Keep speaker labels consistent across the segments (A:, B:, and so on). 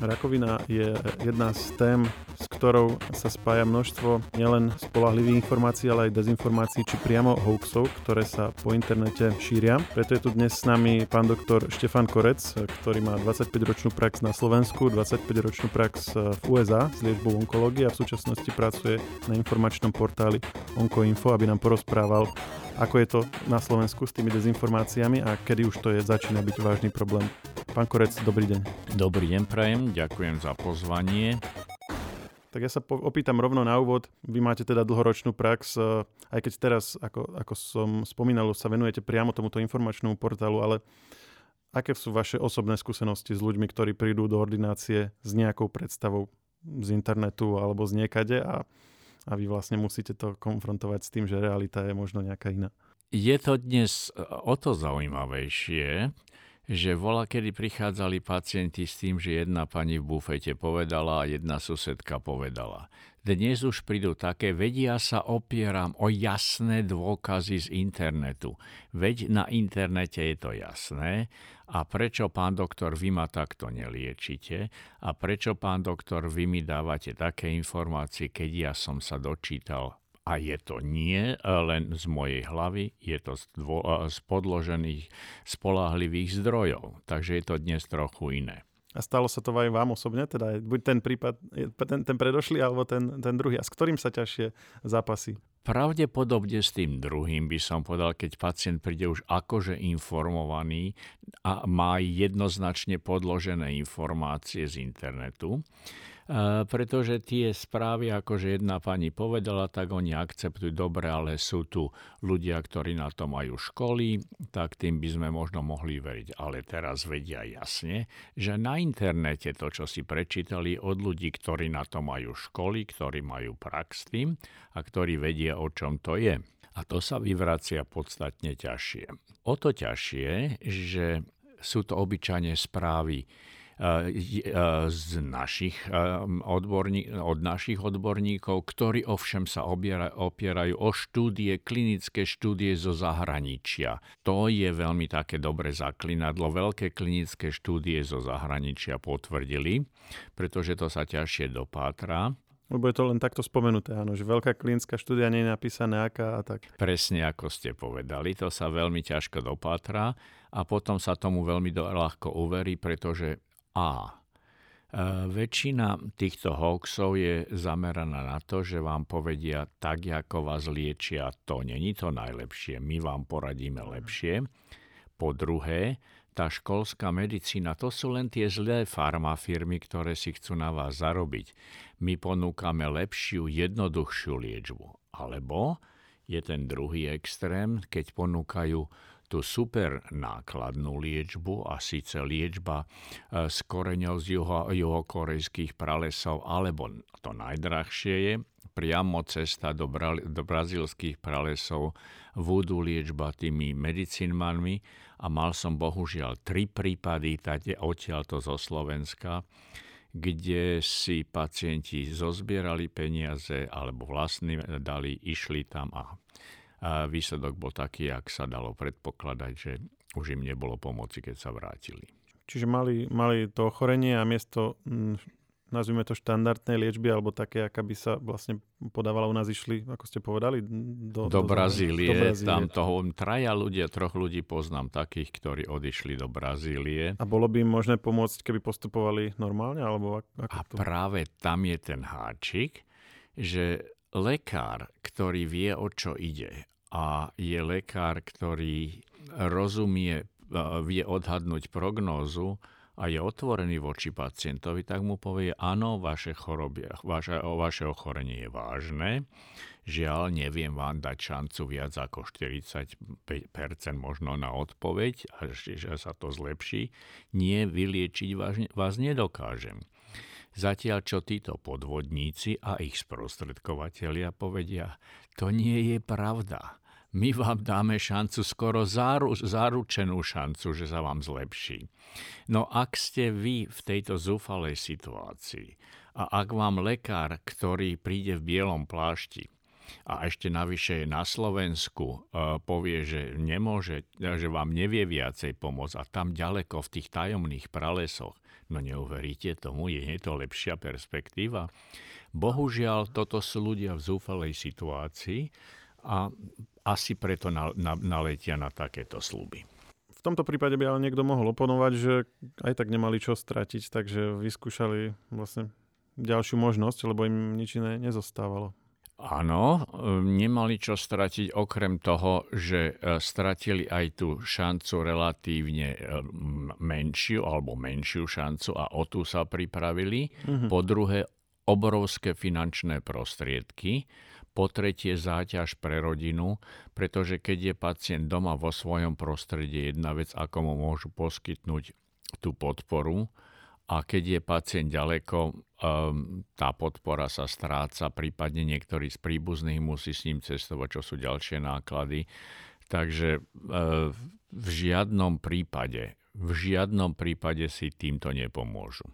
A: Rakovina je jedna z tém, s ktorou sa spája množstvo nielen spolahlivých informácií, ale aj dezinformácií, či priamo hoaxov, ktoré sa po internete šíria. Preto je tu dnes s nami pán doktor Štefan Korec, ktorý má 25-ročnú prax na Slovensku, 25-ročnú prax v USA s liečbou onkológie a v súčasnosti pracuje na informačnom portáli Onkoinfo, aby nám porozprával ako je to na Slovensku s tými dezinformáciami a kedy už to je začína byť vážny problém. Pán Korec, dobrý deň.
B: Dobrý deň, prajem, ďakujem za pozvanie.
A: Tak ja sa po- opýtam rovno na úvod. Vy máte teda dlhoročnú prax, e, aj keď teraz, ako, ako som spomínal, sa venujete priamo tomuto informačnému portálu, ale aké sú vaše osobné skúsenosti s ľuďmi, ktorí prídu do ordinácie s nejakou predstavou z internetu alebo z niekade a a vy vlastne musíte to konfrontovať s tým, že realita je možno nejaká iná.
B: Je to dnes e, o to zaujímavejšie, že vola, kedy prichádzali pacienti s tým, že jedna pani v bufete povedala a jedna susedka povedala. Dnes už prídu také, vedia sa opieram o jasné dôkazy z internetu. Veď na internete je to jasné. A prečo, pán doktor, vy ma takto neliečite? A prečo, pán doktor, vy mi dávate také informácie, keď ja som sa dočítal a je to nie len z mojej hlavy, je to z, dvo, z podložených spolahlivých zdrojov. Takže je to dnes trochu iné.
A: A stalo sa to aj vám osobne? Teda buď ten prípad, ten, ten predošlý, alebo ten, ten druhý. A s ktorým sa ťažšie zápasy?
B: Pravdepodobne s tým druhým by som povedal, keď pacient príde už akože informovaný a má jednoznačne podložené informácie z internetu, pretože tie správy, akože jedna pani povedala, tak oni akceptujú dobre, ale sú tu ľudia, ktorí na to majú školy, tak tým by sme možno mohli veriť. Ale teraz vedia jasne, že na internete to, čo si prečítali od ľudí, ktorí na to majú školy, ktorí majú prax tým a ktorí vedia, o čom to je. A to sa vyvracia podstatne ťažšie. O to ťažšie, že sú to obyčajne správy z našich odborní, od našich odborníkov, ktorí ovšem sa opierajú o štúdie, klinické štúdie zo zahraničia. To je veľmi také dobre zaklinadlo. Veľké klinické štúdie zo zahraničia potvrdili, pretože to sa ťažšie dopátra.
A: Lebo je to len takto spomenuté, áno, že veľká klinická štúdia nie je napísaná aká a tak.
B: Presne ako ste povedali, to sa veľmi ťažko dopátra a potom sa tomu veľmi ľahko uverí, pretože a e, väčšina týchto hoaxov je zameraná na to, že vám povedia tak, ako vás liečia. To není to najlepšie, my vám poradíme lepšie. Po druhé, tá školská medicína, to sú len tie zlé farmafirmy, ktoré si chcú na vás zarobiť. My ponúkame lepšiu, jednoduchšiu liečbu. Alebo je ten druhý extrém, keď ponúkajú tú super nákladnú liečbu a síce liečba e, s koreňou z juho, juhokorejských pralesov, alebo to najdrahšie je priamo cesta do, bra, do brazilských pralesov, vúdu liečba tými medicínmanmi. A mal som bohužiaľ tri prípady, tade odtiaľto zo Slovenska, kde si pacienti zozbierali peniaze alebo vlastní dali, išli tam a a výsledok bol taký, ak sa dalo predpokladať, že už im nebolo pomoci, keď sa vrátili.
A: Čiže mali, mali to ochorenie a miesto, hm, nazvime to štandardnej liečby, alebo také, aká by sa vlastne podávala u nás, išli, ako ste povedali,
B: do, do, Brazílie. do Brazílie. Tam toho traja ľudia, troch ľudí poznám takých, ktorí odišli do Brazílie.
A: A bolo by im možné pomôcť, keby postupovali normálne? Alebo ako
B: a to? práve tam je ten háčik, že lekár, ktorý vie, o čo ide. A je lekár, ktorý rozumie, vie odhadnúť prognózu a je otvorený voči pacientovi, tak mu povie, áno, vaše, vaše, vaše ochorenie je vážne, žiaľ, neviem vám dať šancu viac ako 40% možno na odpoveď, a že sa to zlepší, nie, vyliečiť vás, vás nedokážem. Zatiaľ čo títo podvodníci a ich sprostredkovateľia povedia, to nie je pravda. My vám dáme šancu, skoro záru, záručenú šancu, že sa vám zlepší. No ak ste vy v tejto zúfalej situácii a ak vám lekár, ktorý príde v bielom plášti, a ešte navyše na Slovensku e, povie, že nemôže, že vám nevie viacej pomôcť a tam ďaleko v tých tajomných pralesoch, no neuveríte tomu, je to lepšia perspektíva. Bohužiaľ, toto sú ľudia v zúfalej situácii a asi preto naletia na takéto sluby.
A: V tomto prípade by ale niekto mohol oponovať, že aj tak nemali čo stratiť, takže vyskúšali vlastne ďalšiu možnosť, lebo im nič iné nezostávalo.
B: Áno, nemali čo stratiť okrem toho, že e, stratili aj tú šancu relatívne e, menšiu alebo menšiu šancu a o tú sa pripravili. Mm-hmm. Po druhé, obrovské finančné prostriedky. Po tretie, záťaž pre rodinu, pretože keď je pacient doma vo svojom prostredí, jedna vec, ako mu môžu poskytnúť tú podporu, a keď je pacient ďaleko, um, tá podpora sa stráca, prípadne niektorý z príbuzných musí s ním cestovať, čo sú ďalšie náklady. Takže uh, v žiadnom prípade, v žiadnom prípade si týmto nepomôžu.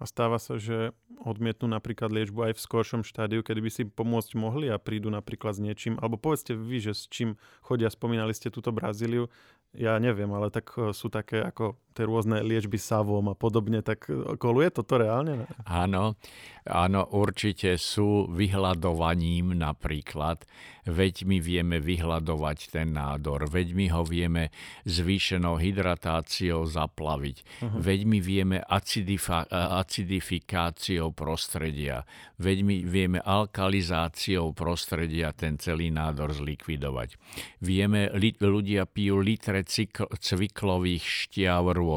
A: A stáva sa, že odmietnú napríklad liečbu aj v skoršom štádiu, kedy by si pomôcť mohli a prídu napríklad s niečím, alebo povedzte vy, že s čím chodia, spomínali ste túto Brazíliu, ja neviem, ale tak e, sú také ako tie rôzne liečby savom a podobne, tak e, koluje toto reálne? Ne?
B: Áno, áno, určite sú vyhľadovaním napríklad, veď my vieme vyhľadovať ten nádor, veď my ho vieme zvýšenou hydratáciou zaplaviť, uh-huh. veď my vieme acidifa- acidifikáciou prostredia, veď my vieme alkalizáciou prostredia ten celý nádor zlikvidovať. Vieme, li- ľudia pijú litre cykl, cviklových šťav rôznych.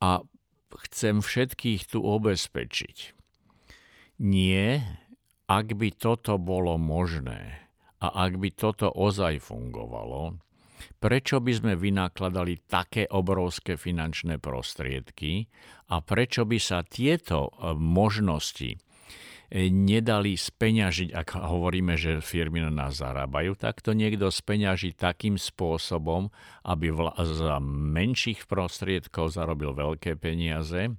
B: A chcem všetkých tu obezpečiť. Nie, ak by toto bolo možné a ak by toto ozaj fungovalo, prečo by sme vynakladali také obrovské finančné prostriedky a prečo by sa tieto e, možnosti nedali speňažiť, ak hovoríme, že firmy na nás zarábajú, tak to niekto speňaží takým spôsobom, aby za menších prostriedkov zarobil veľké peniaze,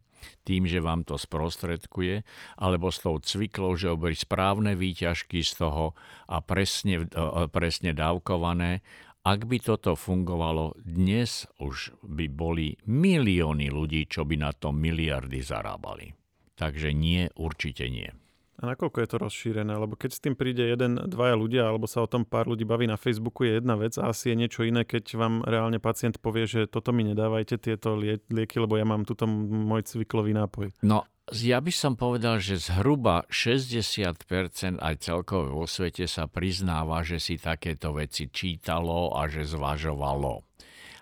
B: tým, že vám to sprostredkuje, alebo s tou cviklou, že oberí správne výťažky z toho a presne, presne dávkované. Ak by toto fungovalo, dnes už by boli milióny ľudí, čo by na to miliardy zarábali. Takže nie, určite nie.
A: A nakoľko je to rozšírené? Lebo keď s tým príde jeden, dvaja ľudia, alebo sa o tom pár ľudí baví na Facebooku, je jedna vec a asi je niečo iné, keď vám reálne pacient povie, že toto mi nedávajte, tieto lieky, lebo ja mám tuto môj cviklový nápoj.
B: No, ja by som povedal, že zhruba 60% aj celkové vo svete sa priznáva, že si takéto veci čítalo a že zvažovalo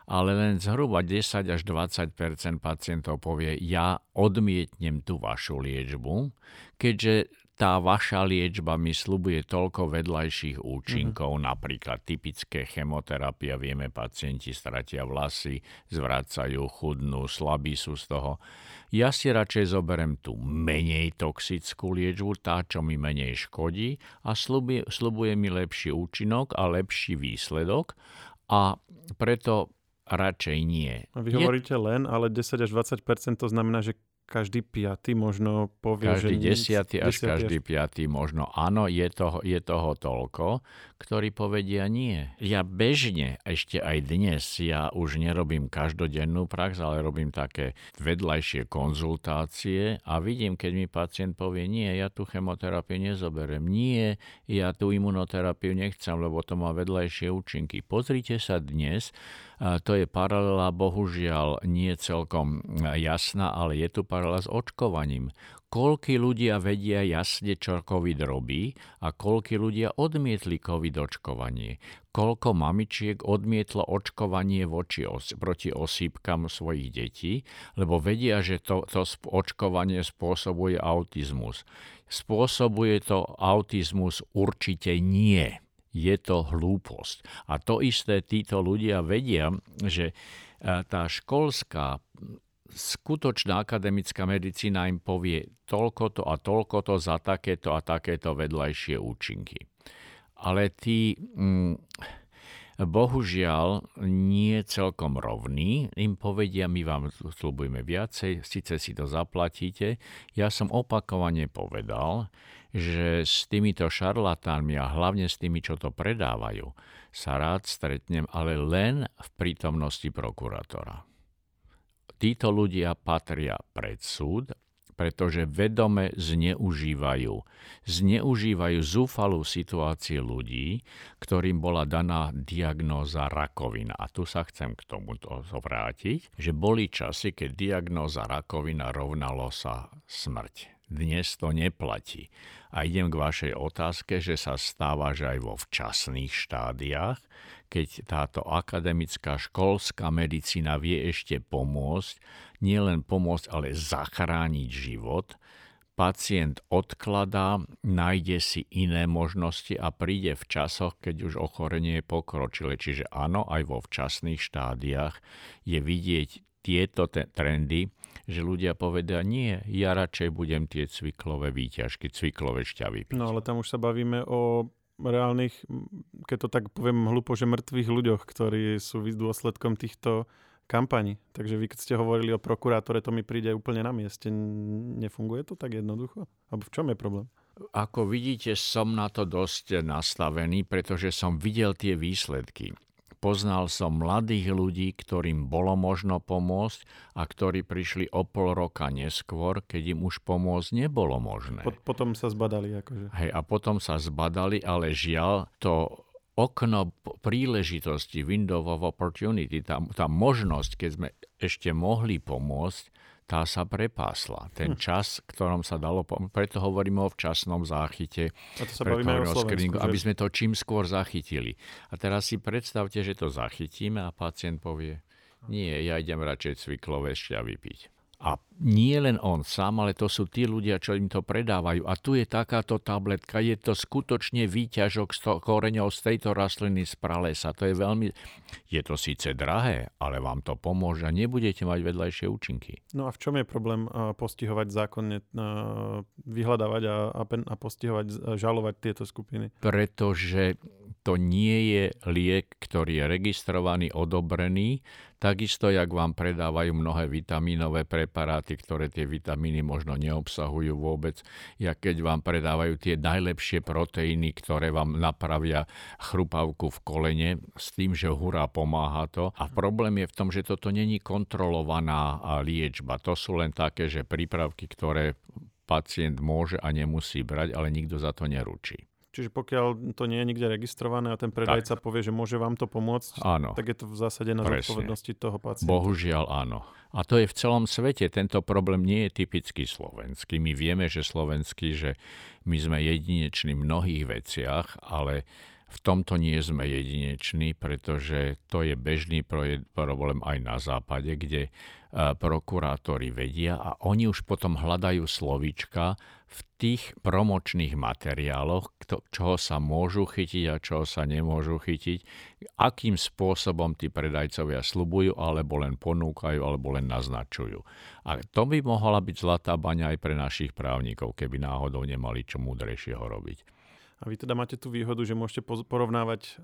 B: ale len zhruba 10 až 20% pacientov povie, ja odmietnem tú vašu liečbu, keďže tá vaša liečba mi slubuje toľko vedľajších účinkov, mm-hmm. napríklad typické chemoterapia, vieme, pacienti stratia vlasy, zvracajú, chudnú, slabí sú z toho. Ja si radšej zoberem tú menej toxickú liečbu, tá, čo mi menej škodí a slubuje, slubuje mi lepší účinok a lepší výsledok a preto radšej nie.
A: A vy hovoríte Je... len, ale 10 až 20% to znamená, že každý piatý možno povie,
B: každý
A: že...
B: desiatý až desiatý každý až... piatý možno. Áno, je toho, je toho toľko, ktorí povedia nie. Ja bežne, ešte aj dnes, ja už nerobím každodennú prax, ale robím také vedľajšie konzultácie a vidím, keď mi pacient povie, nie, ja tú chemoterapiu nezoberiem, nie, ja tú imunoterapiu nechcem, lebo to má vedľajšie účinky. Pozrite sa dnes, to je paralela, bohužiaľ nie celkom jasná, ale je tu paralela s očkovaním. Koľky ľudia vedia jasne, čo COVID robí a koľky ľudia odmietli COVID očkovanie. Koľko mamičiek odmietlo očkovanie voči proti osýpkam svojich detí, lebo vedia, že to, to očkovanie spôsobuje autizmus. Spôsobuje to autizmus určite nie je to hlúposť. A to isté títo ľudia vedia, že e, tá školská skutočná akademická medicína im povie toľko to a toľko to za takéto a takéto vedľajšie účinky. Ale tí mm, bohužiaľ nie celkom rovní. Im povedia, my vám slubujeme viacej, síce si to zaplatíte. Ja som opakovane povedal, že s týmito šarlatánmi a hlavne s tými, čo to predávajú, sa rád stretnem, ale len v prítomnosti prokurátora. Títo ľudia patria pred súd pretože vedome zneužívajú. Zneužívajú zúfalú situáciu ľudí, ktorým bola daná diagnóza rakovina. A tu sa chcem k tomu vrátiť, že boli časy, keď diagnóza rakovina rovnalo sa smrť. Dnes to neplatí. A idem k vašej otázke, že sa stáva, že aj vo včasných štádiách, keď táto akademická školská medicína vie ešte pomôcť, nielen pomôcť, ale zachrániť život, pacient odkladá, nájde si iné možnosti a príde v časoch, keď už ochorenie je pokročilé. Čiže áno, aj vo včasných štádiách je vidieť tieto te- trendy, že ľudia povedia, nie, ja radšej budem tie cviklové výťažky, cviklové šťavy piť.
A: No ale tam už sa bavíme o reálnych, keď to tak poviem hlupo, že mŕtvych ľuďoch, ktorí sú dôsledkom týchto kampaní. Takže vy, keď ste hovorili o prokurátore, to mi príde úplne na mieste. Nefunguje to tak jednoducho? Alebo v čom je problém?
B: Ako vidíte, som na to dosť nastavený, pretože som videl tie výsledky. Poznal som mladých ľudí, ktorým bolo možno pomôcť a ktorí prišli o pol roka neskôr, keď im už pomôcť nebolo možné.
A: Potom sa zbadali. Akože.
B: Hej, a potom sa zbadali, ale žiaľ, to okno príležitosti, window of opportunity, tá, tá možnosť, keď sme ešte mohli pomôcť, tá sa prepásla. Ten hm. čas, ktorom sa dalo preto hovoríme o včasnom záchyte,
A: a to sa bavíme o Slovensku,
B: aby sme to čím skôr zachytili. A teraz si predstavte, že to zachytíme a pacient povie, nie, ja idem radšej cviklové šťavy piť. A nie len on sám, ale to sú tí ľudia, čo im to predávajú. A tu je takáto tabletka, je to skutočne výťažok z toho koreňov z tejto rastliny z pralesa. To je veľmi... Je to síce drahé, ale vám to pomôže a nebudete mať vedľajšie účinky.
A: No a v čom je problém postihovať zákonne, vyhľadávať a, a postihovať, žalovať tieto skupiny?
B: Pretože to nie je liek, ktorý je registrovaný, odobrený, takisto jak vám predávajú mnohé vitamínové preparáty, ktoré tie vitamíny možno neobsahujú vôbec, ja keď vám predávajú tie najlepšie proteíny, ktoré vám napravia chrupavku v kolene, s tým, že hurá pomáha to. A problém je v tom, že toto není kontrolovaná liečba. To sú len také, že prípravky, ktoré pacient môže a nemusí brať, ale nikto za to neručí.
A: Čiže pokiaľ to nie je nikde registrované a ten predajca tak. povie, že môže vám to pomôcť, áno. tak je to v zásade na Presne. zodpovednosti toho pacienta.
B: Bohužiaľ áno. A to je v celom svete. Tento problém nie je typicky slovenský. My vieme, že slovenský, že my sme jedineční v mnohých veciach, ale v tomto nie sme jedineční, pretože to je bežný problém aj na západe, kde prokurátori vedia a oni už potom hľadajú slovíčka v tých promočných materiáloch, čoho sa môžu chytiť a čoho sa nemôžu chytiť, akým spôsobom tí predajcovia slubujú, alebo len ponúkajú, alebo len naznačujú. A to by mohla byť zlatá baňa aj pre našich právnikov, keby náhodou nemali čo múdrejšieho robiť.
A: A vy teda máte tú výhodu, že môžete porovnávať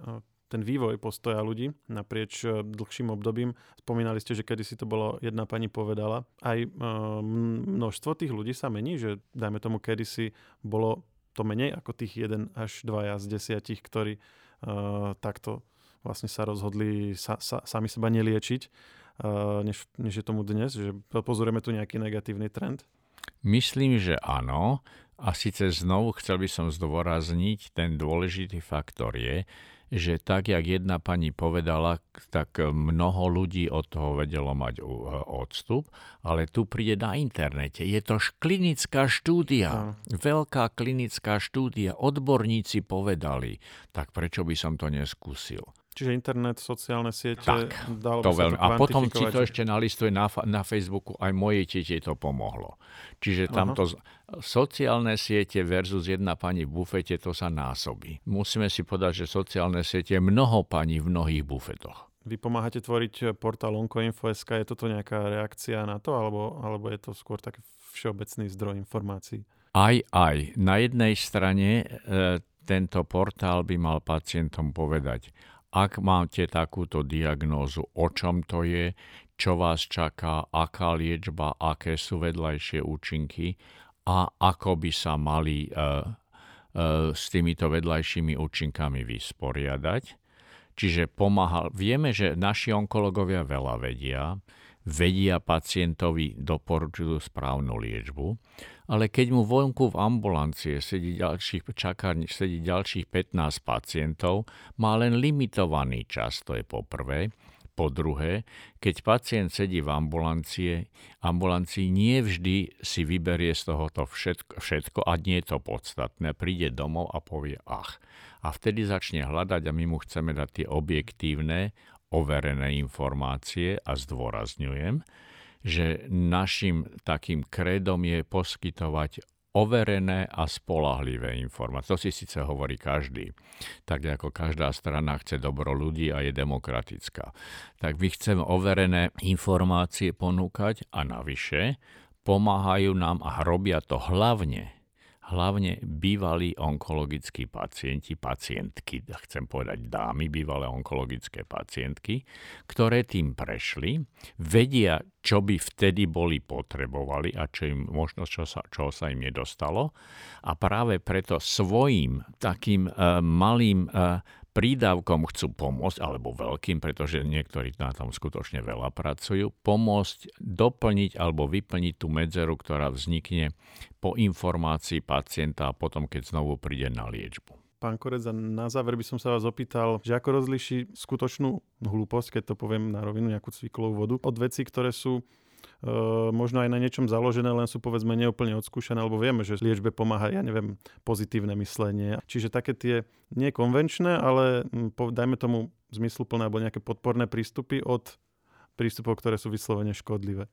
A: ten vývoj postoja ľudí naprieč e, dlhším obdobím. Spomínali ste, že kedysi to bolo, jedna pani povedala, aj e, množstvo tých ľudí sa mení, že dajme tomu kedysi bolo to menej ako tých jeden až dvaja z desiatich, ktorí uh, takto vlastne sa rozhodli sa, sa, sami seba neliečiť, uh, než, než je tomu dnes, že pozorujeme tu nejaký negatívny trend?
B: Myslím, že áno. A síce znovu chcel by som zdôrazniť, ten dôležitý faktor je, že tak, jak jedna pani povedala, tak mnoho ľudí od toho vedelo mať odstup, ale tu príde na internete. Je to klinická štúdia, veľká klinická štúdia, odborníci povedali, tak prečo by som to neskúsil?
A: Čiže internet, sociálne siete,
B: tak, dalo to veľmi. To a potom ti to ešte nalistuje na, na Facebooku, aj mojej tete to pomohlo. Čiže tamto sociálne siete versus jedna pani v bufete, to sa násobí. Musíme si povedať, že sociálne siete je mnoho pani v mnohých bufetoch.
A: Vy pomáhate tvoriť portál Onkoinfo.sk, je toto nejaká reakcia na to, alebo, alebo je to skôr taký všeobecný zdroj informácií?
B: Aj, aj. Na jednej strane e, tento portál by mal pacientom povedať, ak máte takúto diagnózu, o čom to je, čo vás čaká, aká liečba, aké sú vedľajšie účinky a ako by sa mali s týmito vedľajšími účinkami vysporiadať. Čiže pomáhal. Vieme, že naši onkológovia veľa vedia, vedia pacientovi, doporučujú správnu liečbu, ale keď mu vonku v ambulancie sedí ďalších, čakárni, sedí ďalších 15 pacientov, má len limitovaný čas, to je poprvé. Po druhé, keď pacient sedí v ambulancie, ambulancii nie vždy si vyberie z tohoto všetko, všetko a nie je to podstatné. Príde domov a povie ach. A vtedy začne hľadať a my mu chceme dať tie objektívne, overené informácie a zdôrazňujem, že našim takým kredom je poskytovať overené a spolahlivé informácie. To si síce hovorí každý. Tak ako každá strana chce dobro ľudí a je demokratická. Tak my chceme overené informácie ponúkať a navyše pomáhajú nám a robia to hlavne hlavne bývalí onkologickí pacienti, pacientky, chcem povedať dámy, bývalé onkologické pacientky, ktoré tým prešli, vedia, čo by vtedy boli potrebovali a čo im, možno čo sa, čo sa im nedostalo. A práve preto svojim takým uh, malým uh, prídavkom chcú pomôcť, alebo veľkým, pretože niektorí na tom skutočne veľa pracujú, pomôcť doplniť alebo vyplniť tú medzeru, ktorá vznikne po informácii pacienta a potom, keď znovu príde na liečbu.
A: Pán Korec, na záver by som sa vás opýtal, že ako rozliší skutočnú hlúposť, keď to poviem na rovinu, nejakú cviklovú vodu, od vecí, ktoré sú Eh, možno aj na niečom založené, len sú povedzme neúplne odskúšané, alebo vieme, že liečbe pomáha, ja neviem, pozitívne myslenie. Čiže také tie nekonvenčné, ale dajme tomu zmysluplné alebo nejaké podporné prístupy od prístupov, ktoré sú vyslovene škodlivé.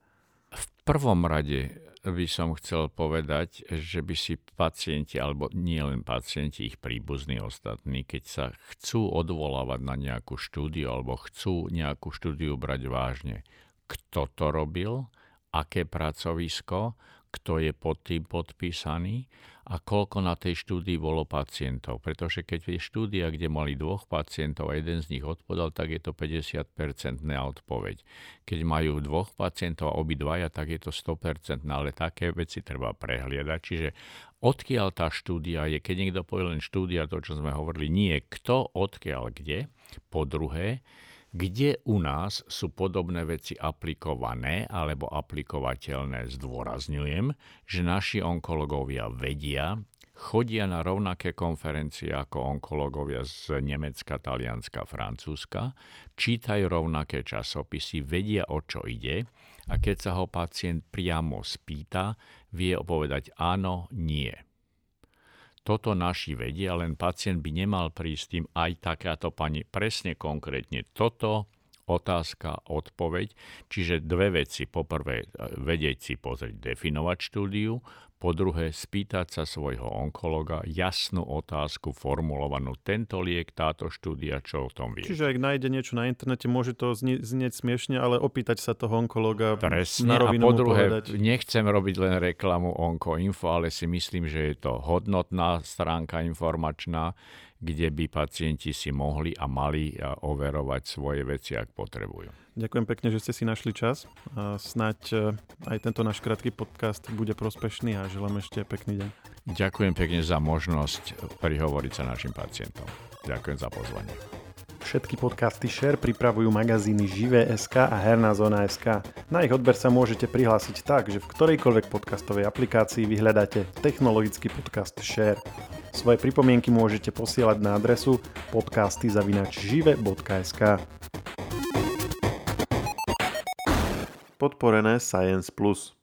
B: V prvom rade by som chcel povedať, že by si pacienti, alebo nie len pacienti, ich príbuzní ostatní, keď sa chcú odvolávať na nejakú štúdiu alebo chcú nejakú štúdiu brať vážne, kto to robil, aké pracovisko, kto je pod tým podpísaný a koľko na tej štúdii bolo pacientov. Pretože keď je štúdia, kde mali dvoch pacientov a jeden z nich odpovedal, tak je to 50-percentná odpoveď. Keď majú dvoch pacientov a obidvaja, tak je to 100%, ale také veci treba prehliadať. Čiže odkiaľ tá štúdia je, keď niekto povie len štúdia, to, čo sme hovorili, nie kto, odkiaľ, kde. Po druhé, kde u nás sú podobné veci aplikované alebo aplikovateľné, zdôrazňujem, že naši onkológovia vedia, chodia na rovnaké konferencie ako onkológovia z Nemecka, Talianska, Francúzska, čítajú rovnaké časopisy, vedia o čo ide a keď sa ho pacient priamo spýta, vie opovedať áno, nie toto naši vedia, len pacient by nemal prísť tým aj takáto pani presne konkrétne toto, otázka, odpoveď. Čiže dve veci. Poprvé, vedieť si pozrieť, definovať štúdiu po druhé, spýtať sa svojho onkologa jasnú otázku formulovanú. Tento liek, táto štúdia, čo o tom vie.
A: Čiže ak nájde niečo na internete, môže to znie, znieť smiešne, ale opýtať sa toho onkologa
B: Presne. A po druhé, povedať. nechcem robiť len reklamu Onkoinfo, ale si myslím, že je to hodnotná stránka informačná, kde by pacienti si mohli a mali overovať svoje veci, ak potrebujú.
A: Ďakujem pekne, že ste si našli čas. A snáď e, aj tento náš krátky podcast bude prospešný a želám ešte pekný deň.
B: Ďakujem pekne za možnosť prihovoriť sa našim pacientom. Ďakujem za pozvanie.
A: Všetky podcasty Share pripravujú magazíny Živé.sk a Herná zóna.sk. Na ich odber sa môžete prihlásiť tak, že v ktorejkoľvek podcastovej aplikácii vyhľadáte technologický podcast Share. Svoje pripomienky môžete posielať na adresu podcasty.žive.sk podporené Science Plus.